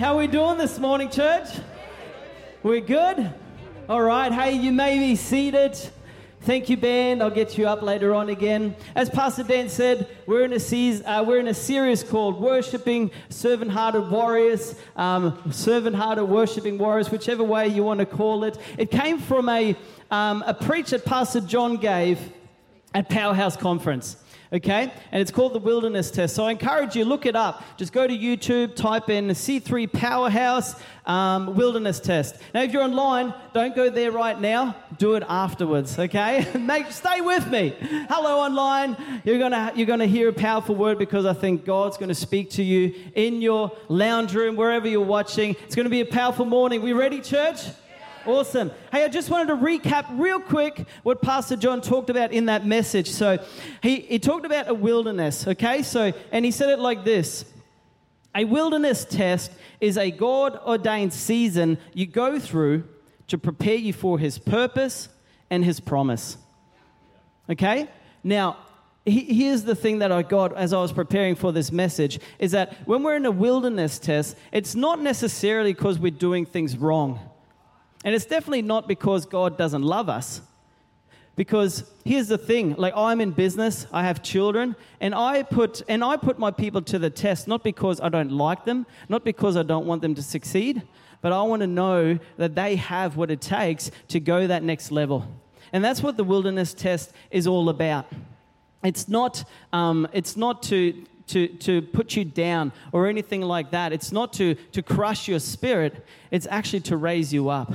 How we doing this morning, church? We're good? All right. Hey, you may be seated. Thank you, band. I'll get you up later on again. As Pastor Dan said, we're in a, season, uh, we're in a series called Worshipping Servant Hearted Warriors, um, Servant Hearted Worshipping Warriors, whichever way you want to call it. It came from a, um, a preach that Pastor John gave at Powerhouse Conference okay? And it's called the Wilderness Test. So I encourage you, look it up. Just go to YouTube, type in C3 Powerhouse um, Wilderness Test. Now, if you're online, don't go there right now. Do it afterwards, okay? Make, stay with me. Hello, online. You're gonna you're gonna hear a powerful word because I think God's gonna speak to you in your lounge room, wherever you're watching. It's gonna be a powerful morning. We ready, church? Awesome. Hey, I just wanted to recap real quick what Pastor John talked about in that message. So, he, he talked about a wilderness, okay? So, and he said it like this A wilderness test is a God ordained season you go through to prepare you for his purpose and his promise. Okay? Now, here's the thing that I got as I was preparing for this message is that when we're in a wilderness test, it's not necessarily because we're doing things wrong. And it's definitely not because God doesn't love us. Because here's the thing, like I'm in business, I have children, and I put and I put my people to the test not because I don't like them, not because I don't want them to succeed, but I want to know that they have what it takes to go that next level. And that's what the wilderness test is all about. It's not, um, it's not to, to, to put you down or anything like that. It's not to, to crush your spirit, it's actually to raise you up.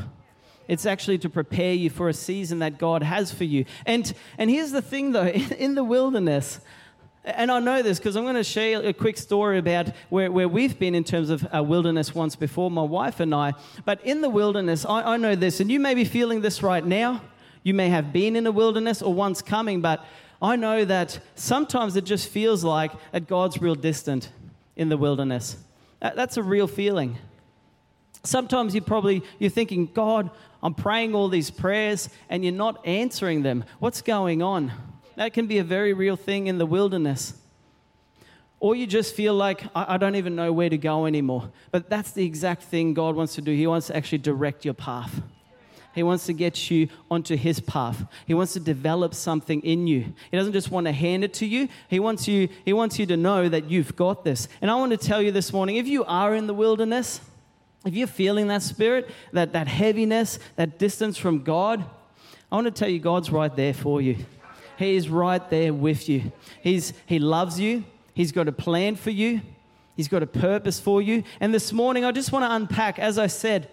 It's actually to prepare you for a season that God has for you. And, and here's the thing though in the wilderness, and I know this because I'm going to share a quick story about where, where we've been in terms of a wilderness once before, my wife and I. But in the wilderness, I, I know this, and you may be feeling this right now. You may have been in a wilderness or once coming, but I know that sometimes it just feels like that God's real distant in the wilderness. That's a real feeling. Sometimes you probably you're thinking, God, I'm praying all these prayers and you're not answering them. What's going on? That can be a very real thing in the wilderness. Or you just feel like, I, I don't even know where to go anymore. But that's the exact thing God wants to do. He wants to actually direct your path. He wants to get you onto his path. He wants to develop something in you. He doesn't just want to hand it to you. He wants you, he wants you to know that you've got this. And I want to tell you this morning if you are in the wilderness, if you're feeling that spirit, that, that heaviness, that distance from God, I want to tell you God's right there for you. He is right there with you. He's, he loves you. He's got a plan for you. He's got a purpose for you. And this morning, I just want to unpack, as I said,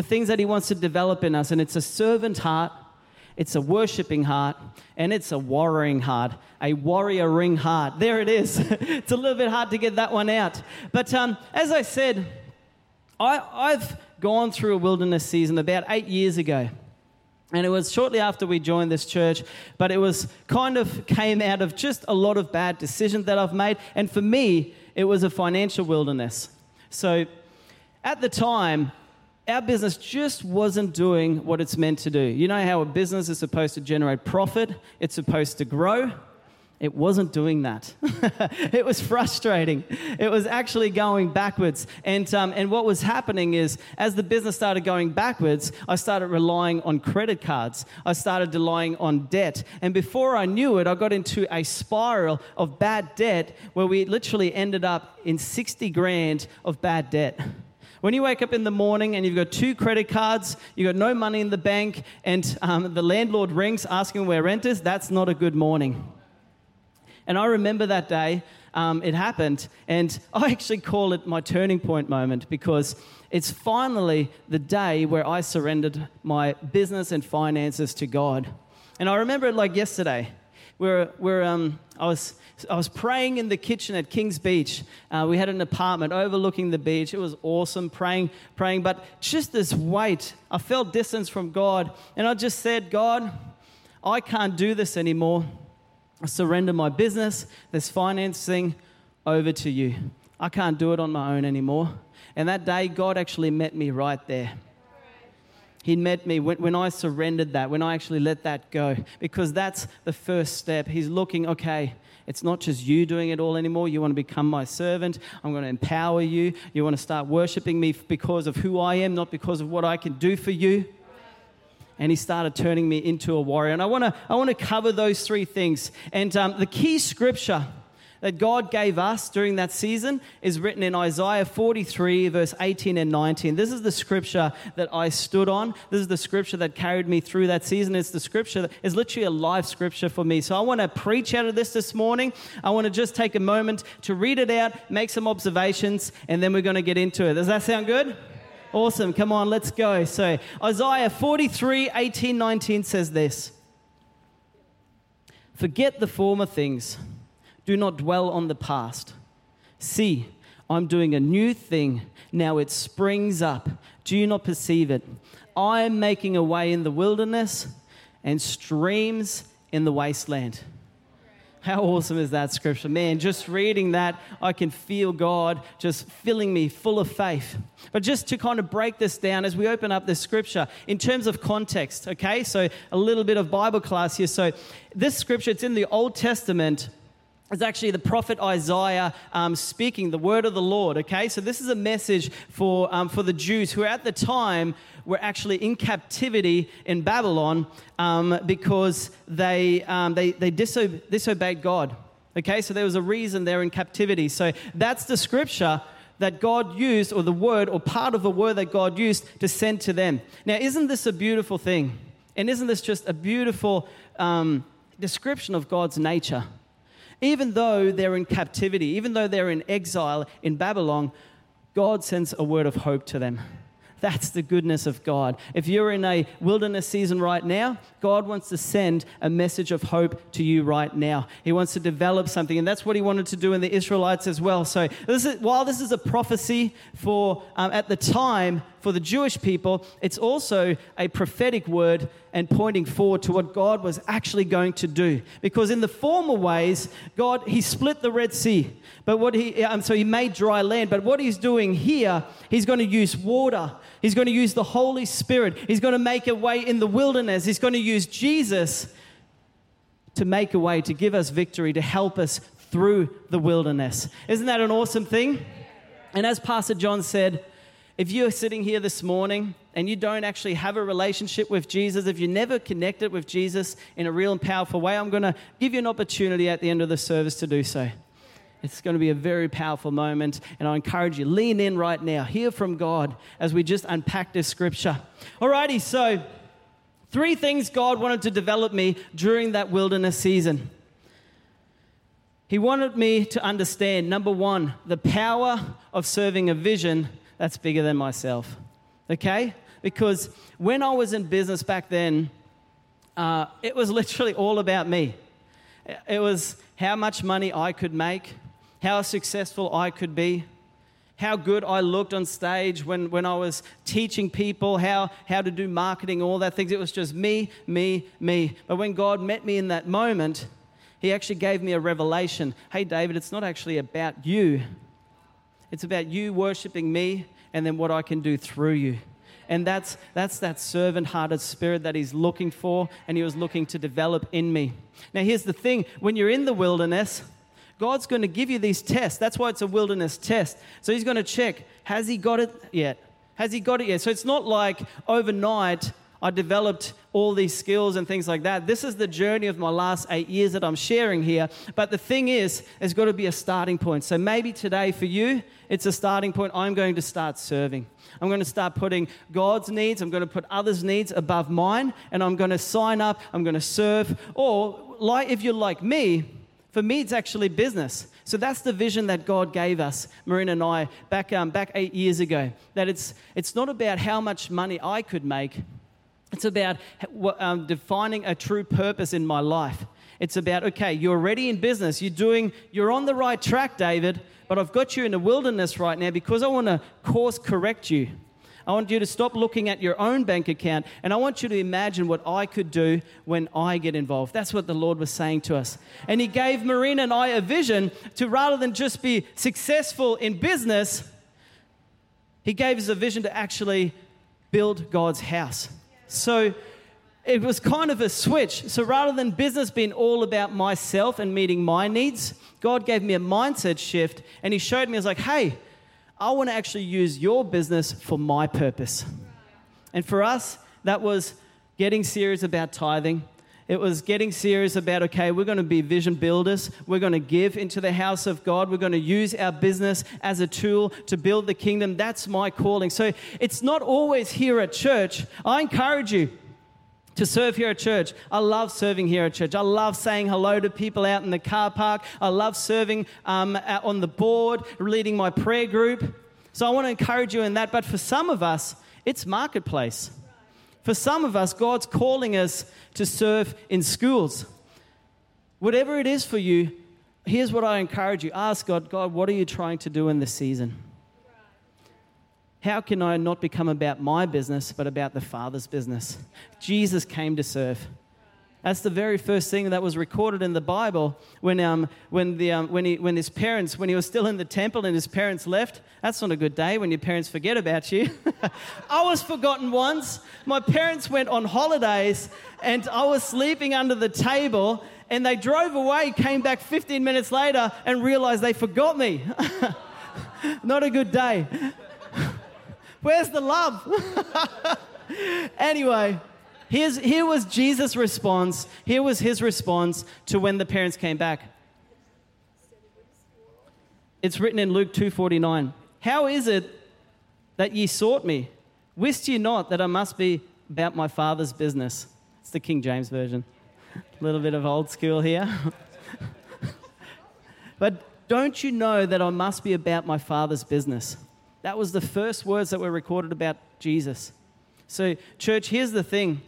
the things that He wants to develop in us. And it's a servant heart, it's a worshiping heart, and it's a warring heart, a warrioring heart. There it is. it's a little bit hard to get that one out. But um, as I said, I, I've gone through a wilderness season about eight years ago. And it was shortly after we joined this church, but it was kind of came out of just a lot of bad decisions that I've made. And for me, it was a financial wilderness. So at the time, our business just wasn't doing what it's meant to do. You know how a business is supposed to generate profit, it's supposed to grow. It wasn't doing that. it was frustrating. It was actually going backwards. And, um, and what was happening is, as the business started going backwards, I started relying on credit cards. I started relying on debt. And before I knew it, I got into a spiral of bad debt where we literally ended up in 60 grand of bad debt. When you wake up in the morning and you've got two credit cards, you've got no money in the bank, and um, the landlord rings asking where rent is, that's not a good morning. And I remember that day, um, it happened, and I actually call it my turning point moment because it's finally the day where I surrendered my business and finances to God. And I remember it like yesterday. Where, where um, I, was, I was praying in the kitchen at Kings Beach. Uh, we had an apartment overlooking the beach. It was awesome, praying, praying, but just this weight. I felt distance from God, and I just said, God, I can't do this anymore. I surrender my business, this financing over to you. I can't do it on my own anymore. And that day, God actually met me right there. He met me when, when I surrendered that, when I actually let that go, because that's the first step. He's looking, okay, It's not just you doing it all anymore. You want to become my servant. I'm going to empower you. You want to start worshiping me because of who I am, not because of what I can do for you and he started turning me into a warrior. And I want to I want to cover those three things. And um, the key scripture that God gave us during that season is written in Isaiah 43, verse 18 and 19. This is the scripture that I stood on. This is the scripture that carried me through that season. It's the scripture that is literally a live scripture for me. So I want to preach out of this this morning. I want to just take a moment to read it out, make some observations, and then we're going to get into it. Does that sound good? Awesome. Come on, let's go. So, Isaiah 43 18, 19 says this Forget the former things, do not dwell on the past. See, I'm doing a new thing. Now it springs up. Do you not perceive it? I am making a way in the wilderness and streams in the wasteland. How awesome is that scripture? Man, just reading that, I can feel God just filling me full of faith. But just to kind of break this down as we open up this scripture in terms of context, okay? So a little bit of Bible class here. So this scripture, it's in the Old Testament. It's actually the prophet Isaiah um, speaking the word of the Lord. Okay, so this is a message for um, for the Jews who at the time were actually in captivity in Babylon um, because they, um, they, they diso- disobeyed God. Okay, so there was a reason they're in captivity. So that's the scripture that God used, or the word, or part of the word that God used to send to them. Now, isn't this a beautiful thing? And isn't this just a beautiful um, description of God's nature? Even though they're in captivity, even though they're in exile in Babylon, God sends a word of hope to them. That's the goodness of God. If you're in a wilderness season right now, God wants to send a message of hope to you right now. He wants to develop something, and that's what He wanted to do in the Israelites as well. So, this is, while this is a prophecy for um, at the time for the Jewish people, it's also a prophetic word and pointing forward to what God was actually going to do. Because in the former ways, God, He split the Red Sea, but what He, um, so He made dry land. But what He's doing here, He's going to use water. He's going to use the Holy Spirit. He's going to make a way in the wilderness. He's going to use Jesus to make a way, to give us victory, to help us through the wilderness. Isn't that an awesome thing? And as Pastor John said, if you're sitting here this morning and you don't actually have a relationship with Jesus, if you never connected with Jesus in a real and powerful way, I'm going to give you an opportunity at the end of the service to do so. It's going to be a very powerful moment, and I encourage you, lean in right now, hear from God as we just unpack this scripture. Alrighty, so three things God wanted to develop me during that wilderness season. He wanted me to understand number one, the power of serving a vision that's bigger than myself. Okay? Because when I was in business back then, uh, it was literally all about me. It was how much money I could make, how successful I could be, how good I looked on stage when, when I was teaching people how, how to do marketing, all that things. It was just me, me, me. But when God met me in that moment, He actually gave me a revelation. Hey, David, it's not actually about you, it's about you worshiping me and then what I can do through you. And that's, that's that servant hearted spirit that he's looking for and he was looking to develop in me. Now, here's the thing when you're in the wilderness, God's going to give you these tests. That's why it's a wilderness test. So he's going to check has he got it yet? Has he got it yet? So it's not like overnight I developed all these skills and things like that. This is the journey of my last eight years that I'm sharing here. But the thing is, there's got to be a starting point. So maybe today for you, it's a starting point. I'm going to start serving. I'm going to start putting God's needs, I'm going to put others' needs above mine, and I'm going to sign up, I'm going to serve. Or, like, if you're like me, for me, it's actually business. So that's the vision that God gave us, Marina and I, back, um, back eight years ago. That it's, it's not about how much money I could make, it's about um, defining a true purpose in my life. It's about, okay, you're already in business. You're doing, you're on the right track, David, but I've got you in the wilderness right now because I want to course correct you. I want you to stop looking at your own bank account and I want you to imagine what I could do when I get involved. That's what the Lord was saying to us. And He gave Marina and I a vision to rather than just be successful in business, He gave us a vision to actually build God's house. So it was kind of a switch. So rather than business being all about myself and meeting my needs, God gave me a mindset shift and He showed me, I was like, hey, I want to actually use your business for my purpose. And for us, that was getting serious about tithing. It was getting serious about, okay, we're going to be vision builders. We're going to give into the house of God. We're going to use our business as a tool to build the kingdom. That's my calling. So it's not always here at church. I encourage you, to serve here at church. I love serving here at church. I love saying hello to people out in the car park. I love serving um, on the board, leading my prayer group. So I want to encourage you in that. But for some of us, it's marketplace. For some of us, God's calling us to serve in schools. Whatever it is for you, here's what I encourage you ask God, God, what are you trying to do in this season? How can I not become about my business, but about the Father's business? Jesus came to serve. That's the very first thing that was recorded in the Bible when, um, when, the, um, when, he, when his parents, when he was still in the temple and his parents left. That's not a good day when your parents forget about you. I was forgotten once. My parents went on holidays and I was sleeping under the table and they drove away, came back 15 minutes later and realized they forgot me. not a good day. Where's the love? anyway, here's, here was Jesus' response. Here was his response to when the parents came back. It's written in Luke 2:49. How is it that ye sought me? Wist ye not that I must be about my father's business? It's the King James version. A little bit of old school here. but don't you know that I must be about my father's business? That was the first words that were recorded about Jesus. So, church, here's the thing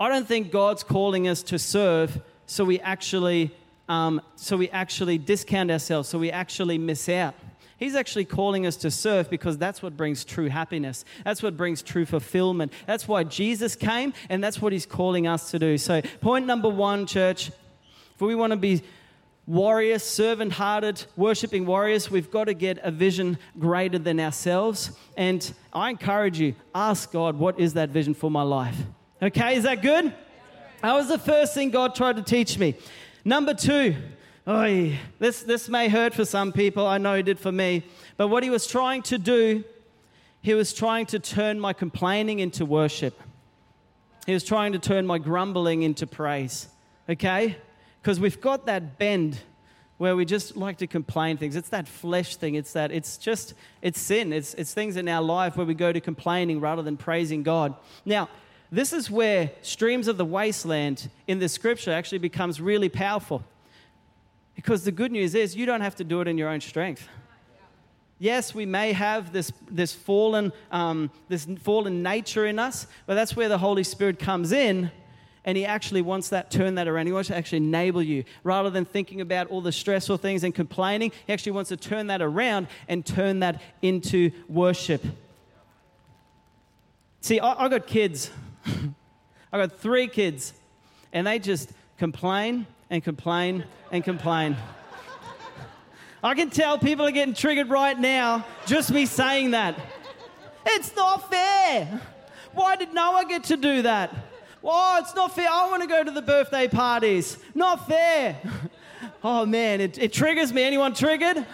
I don't think God's calling us to serve so we actually, um, so we actually discount ourselves, so we actually miss out. He's actually calling us to serve because that's what brings true happiness. That's what brings true fulfillment. That's why Jesus came, and that's what He's calling us to do. So, point number one, church, if we want to be warriors, servant hearted, worshiping warriors, we've got to get a vision greater than ourselves. And I encourage you, ask God, what is that vision for my life? Okay, is that good? That was the first thing God tried to teach me. Number two, this, this may hurt for some people, I know it did for me, but what he was trying to do, he was trying to turn my complaining into worship. He was trying to turn my grumbling into praise. Okay? Because we've got that bend where we just like to complain things. It's that flesh thing. It's that, it's just, it's sin. It's, it's things in our life where we go to complaining rather than praising God. Now, this is where streams of the wasteland in the scripture actually becomes really powerful. Because the good news is you don't have to do it in your own strength. Yes, we may have this, this, fallen, um, this fallen nature in us, but that's where the Holy Spirit comes in and he actually wants that turn that around. He wants to actually enable you rather than thinking about all the stressful things and complaining. He actually wants to turn that around and turn that into worship. See, I, I got kids. I got three kids, and they just complain and complain and complain. I can tell people are getting triggered right now just me saying that. It's not fair. Why did Noah get to do that? Oh, it's not fair. I want to go to the birthday parties. Not fair. oh, man, it, it triggers me. Anyone triggered?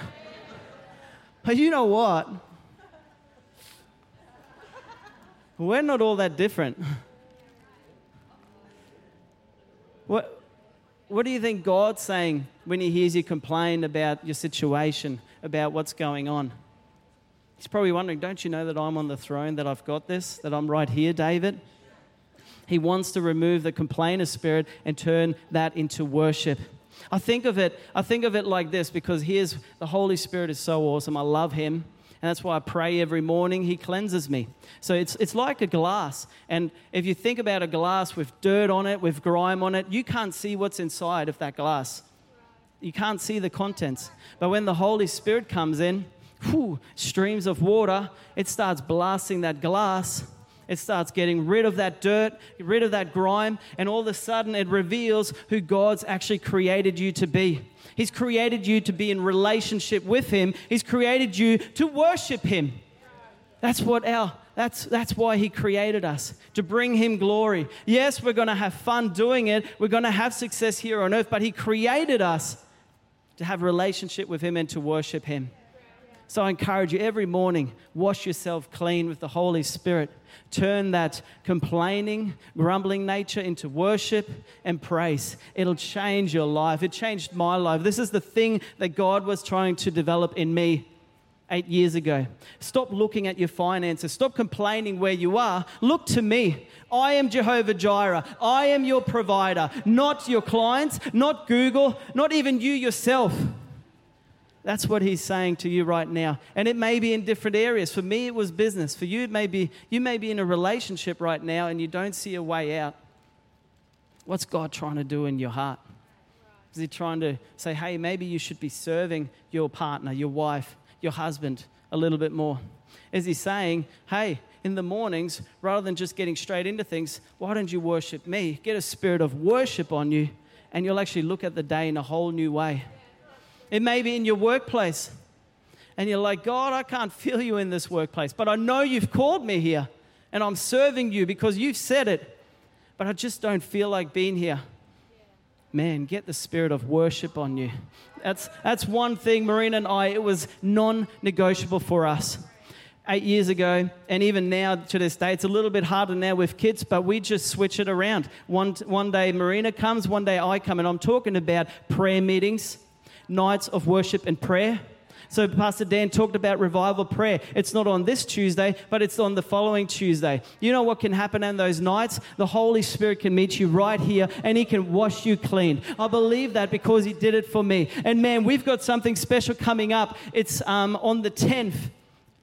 But you know what? We're not all that different. What, what do you think God's saying when He hears you complain about your situation, about what's going on? He's probably wondering, don't you know that I'm on the throne, that I've got this, that I'm right here, David? He wants to remove the complainer spirit and turn that into worship. I think of it, I think of it like this because here's the Holy Spirit is so awesome. I love him. And that's why I pray every morning. He cleanses me. So it's, it's like a glass. And if you think about a glass with dirt on it, with grime on it, you can't see what's inside of that glass. You can't see the contents. But when the Holy Spirit comes in, whew, streams of water, it starts blasting that glass it starts getting rid of that dirt, rid of that grime, and all of a sudden it reveals who God's actually created you to be. He's created you to be in relationship with Him, He's created you to worship Him. That's what our That's, that's why He created us, to bring Him glory. Yes, we're going to have fun doing it, we're going to have success here on earth, but He created us to have relationship with Him and to worship Him. So I encourage you every morning, wash yourself clean with the Holy Spirit. Turn that complaining, grumbling nature into worship and praise. It'll change your life. It changed my life. This is the thing that God was trying to develop in me eight years ago. Stop looking at your finances. Stop complaining where you are. Look to me. I am Jehovah Jireh. I am your provider, not your clients, not Google, not even you yourself. That's what he's saying to you right now. And it may be in different areas. For me, it was business. For you, it may be, you may be in a relationship right now and you don't see a way out. What's God trying to do in your heart? Is he trying to say, hey, maybe you should be serving your partner, your wife, your husband a little bit more? Is he saying, hey, in the mornings, rather than just getting straight into things, why don't you worship me? Get a spirit of worship on you, and you'll actually look at the day in a whole new way. It may be in your workplace. And you're like, God, I can't feel you in this workplace, but I know you've called me here and I'm serving you because you've said it, but I just don't feel like being here. Man, get the spirit of worship on you. That's, that's one thing, Marina and I, it was non negotiable for us eight years ago, and even now to this day, it's a little bit harder now with kids, but we just switch it around. One, one day Marina comes, one day I come, and I'm talking about prayer meetings nights of worship and prayer. So, Pastor Dan talked about revival prayer. It's not on this Tuesday, but it's on the following Tuesday. You know what can happen on those nights? The Holy Spirit can meet you right here and He can wash you clean. I believe that because He did it for me. And man, we've got something special coming up. It's um, on the 10th.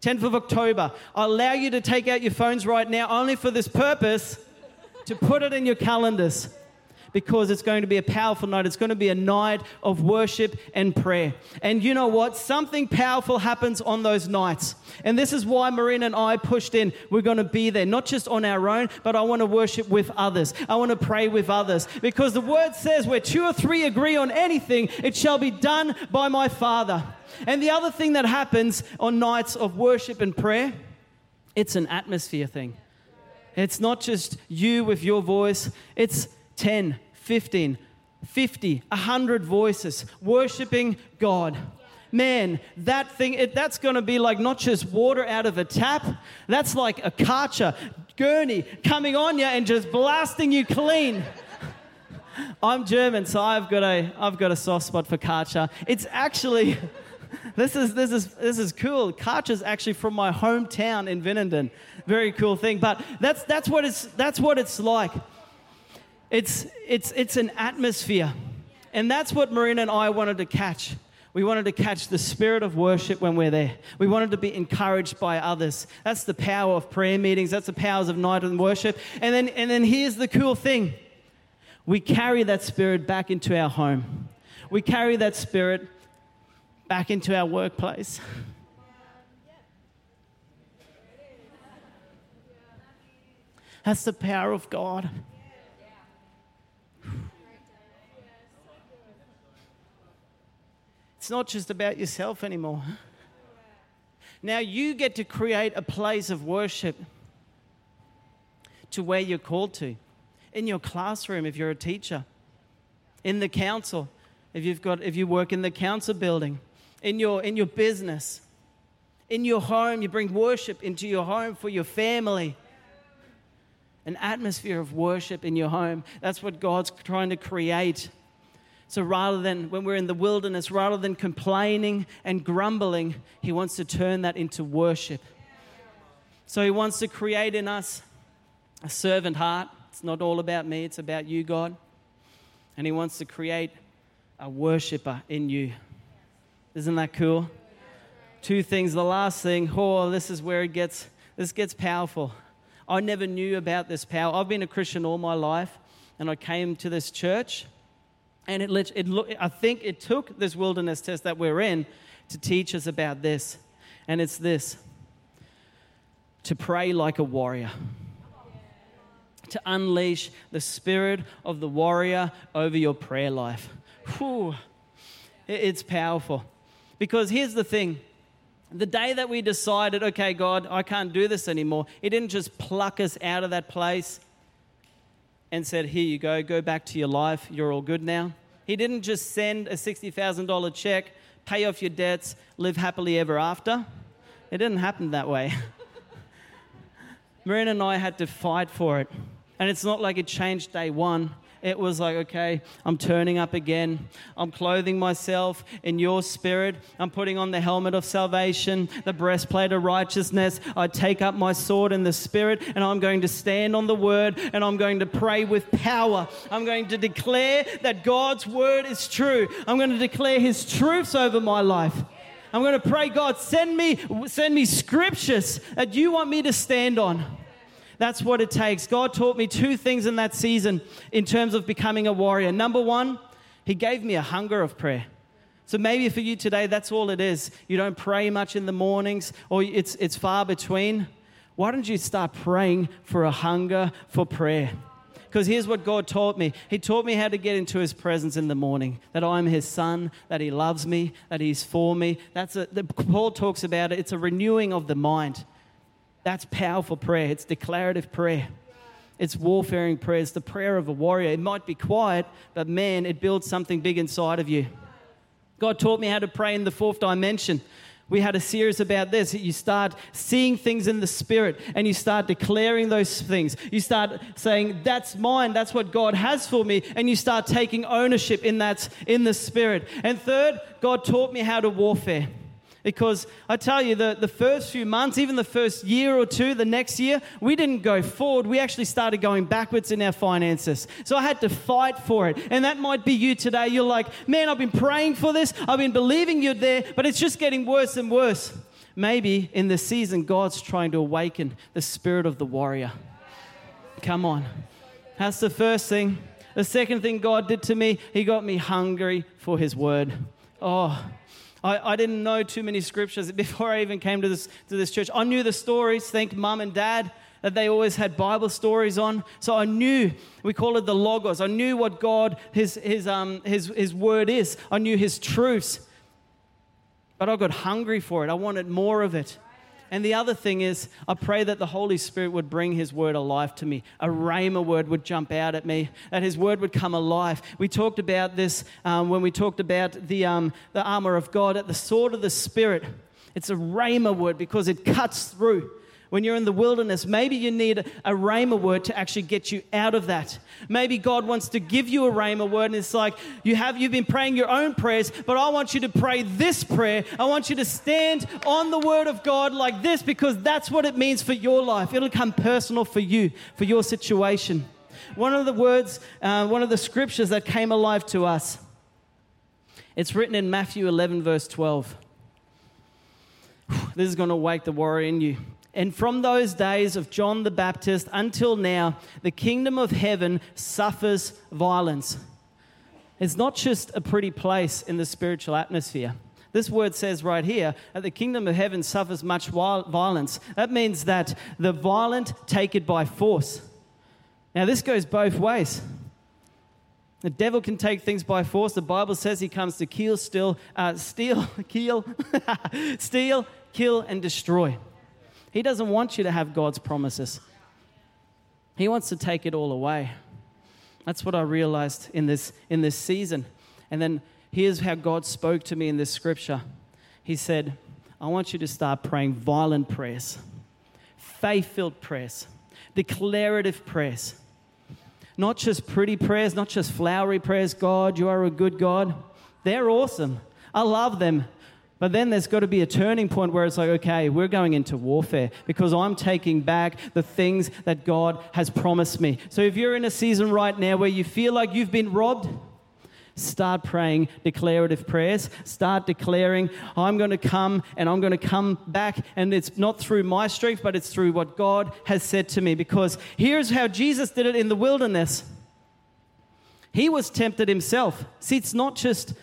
10th of October. I allow you to take out your phones right now only for this purpose to put it in your calendars because it's going to be a powerful night. It's going to be a night of worship and prayer. And you know what? Something powerful happens on those nights. And this is why Marina and I pushed in. We're going to be there, not just on our own, but I want to worship with others. I want to pray with others because the word says where two or three agree on anything, it shall be done by my Father. And the other thing that happens on nights of worship and prayer, it's an atmosphere thing. It's not just you with your voice, it's 10, 15, 50, 100 voices worshiping God. Man, that thing, it, that's going to be like not just water out of a tap, that's like a Kärcher, gurney coming on you and just blasting you clean. I'm German, so I've got a, I've got a soft spot for Kärcher. It's actually, this is, this is, this is cool. Kärcher's actually from my hometown in Winnenden. Very cool thing, but that's, that's, what it's, that's what it's like. It's, it's, it's an atmosphere. And that's what Marina and I wanted to catch. We wanted to catch the spirit of worship when we're there. We wanted to be encouraged by others. That's the power of prayer meetings. That's the powers of night and worship. And then, and then here's the cool thing we carry that spirit back into our home, we carry that spirit back into our workplace. That's the power of God. It's not just about yourself anymore. Now you get to create a place of worship to where you're called to. In your classroom, if you're a teacher, in the council, if you've got if you work in the council building, in your in your business, in your home, you bring worship into your home for your family. An atmosphere of worship in your home. That's what God's trying to create so rather than when we're in the wilderness, rather than complaining and grumbling, He wants to turn that into worship. So He wants to create in us a servant heart. It's not all about me, it's about you, God. And He wants to create a worshiper in you. Isn't that cool? Two things. The last thing, oh, this is where it gets this gets powerful. I never knew about this power. I've been a Christian all my life, and I came to this church and it, it, I think it took this wilderness test that we're in to teach us about this. And it's this to pray like a warrior, to unleash the spirit of the warrior over your prayer life. Whew. It's powerful. Because here's the thing The day that we decided, okay, God, I can't do this anymore, it didn't just pluck us out of that place and said, Here you go, go back to your life, you're all good now. He didn't just send a $60,000 check, pay off your debts, live happily ever after. It didn't happen that way. Marina and I had to fight for it. And it's not like it changed day one. It was like, okay, I'm turning up again. I'm clothing myself in your spirit. I'm putting on the helmet of salvation, the breastplate of righteousness. I take up my sword in the spirit, and I'm going to stand on the word, and I'm going to pray with power. I'm going to declare that God's word is true. I'm going to declare his truths over my life. I'm going to pray, God, send me, send me scriptures that you want me to stand on. That's what it takes. God taught me two things in that season in terms of becoming a warrior. Number one, He gave me a hunger of prayer. So maybe for you today, that's all it is. You don't pray much in the mornings, or it's, it's far between. Why don't you start praying for a hunger for prayer? Because here's what God taught me He taught me how to get into His presence in the morning, that I'm His son, that He loves me, that He's for me. That's a, the, Paul talks about it. It's a renewing of the mind. That's powerful prayer. It's declarative prayer. It's warfaring prayer. It's the prayer of a warrior. It might be quiet, but man, it builds something big inside of you. God taught me how to pray in the fourth dimension. We had a series about this. You start seeing things in the spirit and you start declaring those things. You start saying, That's mine. That's what God has for me. And you start taking ownership in that in the spirit. And third, God taught me how to warfare. Because I tell you, the, the first few months, even the first year or two, the next year, we didn't go forward. We actually started going backwards in our finances. So I had to fight for it. And that might be you today. You're like, man, I've been praying for this, I've been believing you're there, but it's just getting worse and worse. Maybe in this season, God's trying to awaken the spirit of the warrior. Come on. That's the first thing. The second thing God did to me, He got me hungry for His word. Oh, I, I didn't know too many scriptures before I even came to this, to this church. I knew the stories, thank mum and dad, that they always had Bible stories on. So I knew, we call it the Logos. I knew what God, His, his, um, his, his word is. I knew His truths. But I got hungry for it. I wanted more of it. And the other thing is, I pray that the Holy Spirit would bring His word alive to me. A rhema word would jump out at me, that His word would come alive. We talked about this um, when we talked about the, um, the armor of God at the sword of the Spirit. It's a rhema word because it cuts through when you're in the wilderness, maybe you need a rhema word to actually get you out of that. Maybe God wants to give you a rhema word, and it's like you have you've been praying your own prayers, but I want you to pray this prayer. I want you to stand on the word of God like this because that's what it means for your life. It'll come personal for you, for your situation. One of the words, uh, one of the scriptures that came alive to us. It's written in Matthew 11, verse 12. This is going to wake the warrior in you. And from those days of John the Baptist until now, the kingdom of heaven suffers violence. It's not just a pretty place in the spiritual atmosphere. This word says right here that the kingdom of heaven suffers much violence. That means that the violent take it by force. Now, this goes both ways. The devil can take things by force. The Bible says he comes to kill, steal, uh, steal, kill, steal, kill, and destroy. He doesn't want you to have God's promises, He wants to take it all away. That's what I realized in this, in this season. And then here's how God spoke to me in this scripture He said, I want you to start praying violent prayers, faith filled prayers, declarative prayers. Not just pretty prayers, not just flowery prayers, God, you are a good God. They're awesome. I love them. But then there's got to be a turning point where it's like, okay, we're going into warfare because I'm taking back the things that God has promised me. So if you're in a season right now where you feel like you've been robbed, start praying declarative prayers. Start declaring, I'm going to come and I'm going to come back. And it's not through my strength, but it's through what God has said to me. Because here's how Jesus did it in the wilderness He was tempted himself. See, it's not just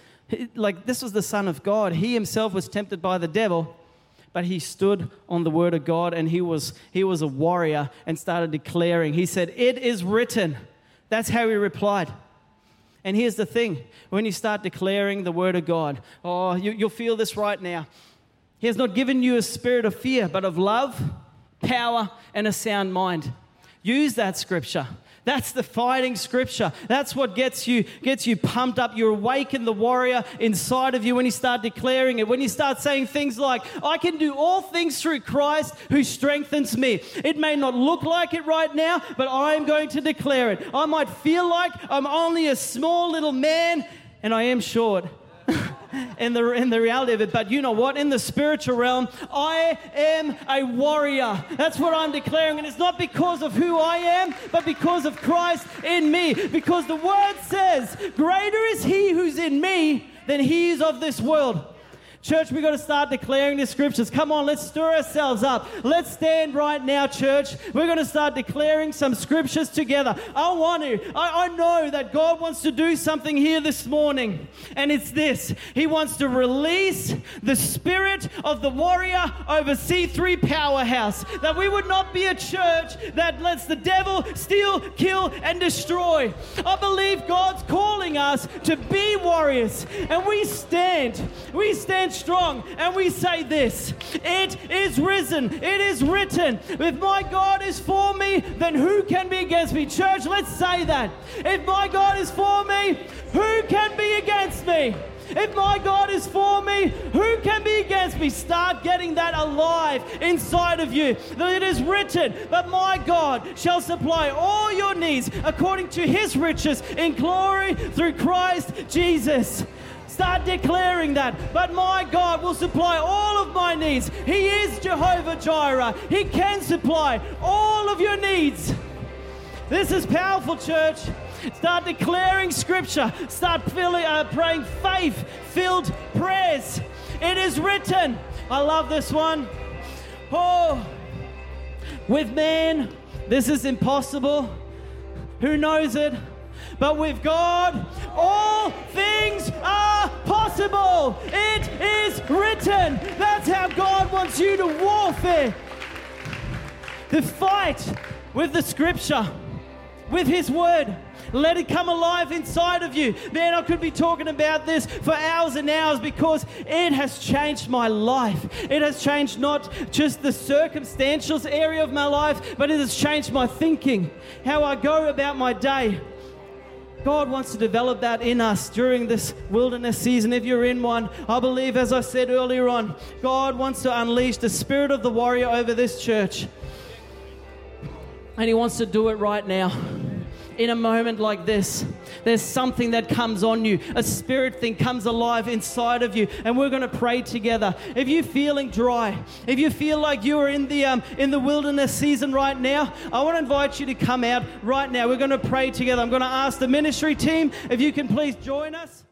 like this was the Son of God. He himself was tempted by the devil, but he stood on the word of God and he was, he was a warrior and started declaring. He said, It is written. That's how he replied. And here's the thing when you start declaring the word of God, oh, you, you'll feel this right now. He has not given you a spirit of fear, but of love, power, and a sound mind. Use that scripture. That's the fighting scripture. That's what gets you gets you pumped up. You awaken the warrior inside of you when you start declaring it. When you start saying things like, "I can do all things through Christ who strengthens me." It may not look like it right now, but I am going to declare it. I might feel like I'm only a small little man and I am short. In the, in the reality of it. But you know what? In the spiritual realm, I am a warrior. That's what I'm declaring. And it's not because of who I am, but because of Christ in me. Because the word says, Greater is he who's in me than he is of this world. Church, we've got to start declaring the scriptures. Come on, let's stir ourselves up. Let's stand right now, church. We're going to start declaring some scriptures together. I want to. I, I know that God wants to do something here this morning, and it's this He wants to release the spirit of the warrior over C3 Powerhouse. That we would not be a church that lets the devil steal, kill, and destroy. I believe God's calling us to be warriors, and we stand. We stand strong and we say this It is risen, it is written. If my God is for me, then who can be against me? Church, let's say that. If my God is for me, who can be against me? If my God is for me, who can be against me? Start getting that alive inside of you. That it is written, but my God shall supply all your needs according to his riches in glory through Christ Jesus. Start declaring that. But my God will supply all of my needs. He is Jehovah Jireh. He can supply all of your needs. This is powerful, church. Start declaring scripture. Start filling, uh, praying faith filled prayers. It is written. I love this one. Oh, with man, this is impossible. Who knows it? But with God, all things are possible. It is written. That's how God wants you to warfare. The fight with the scripture, with His word. Let it come alive inside of you. Man, I could be talking about this for hours and hours because it has changed my life. It has changed not just the circumstantial area of my life, but it has changed my thinking, how I go about my day. God wants to develop that in us during this wilderness season. If you're in one, I believe, as I said earlier on, God wants to unleash the spirit of the warrior over this church. And He wants to do it right now in a moment like this, there's something that comes on you. A spirit thing comes alive inside of you, and we're going to pray together. If you're feeling dry, if you feel like you are in the um, in the wilderness season right now, I want to invite you to come out right now. We're going to pray together. I'm going to ask the ministry team if you can please join us.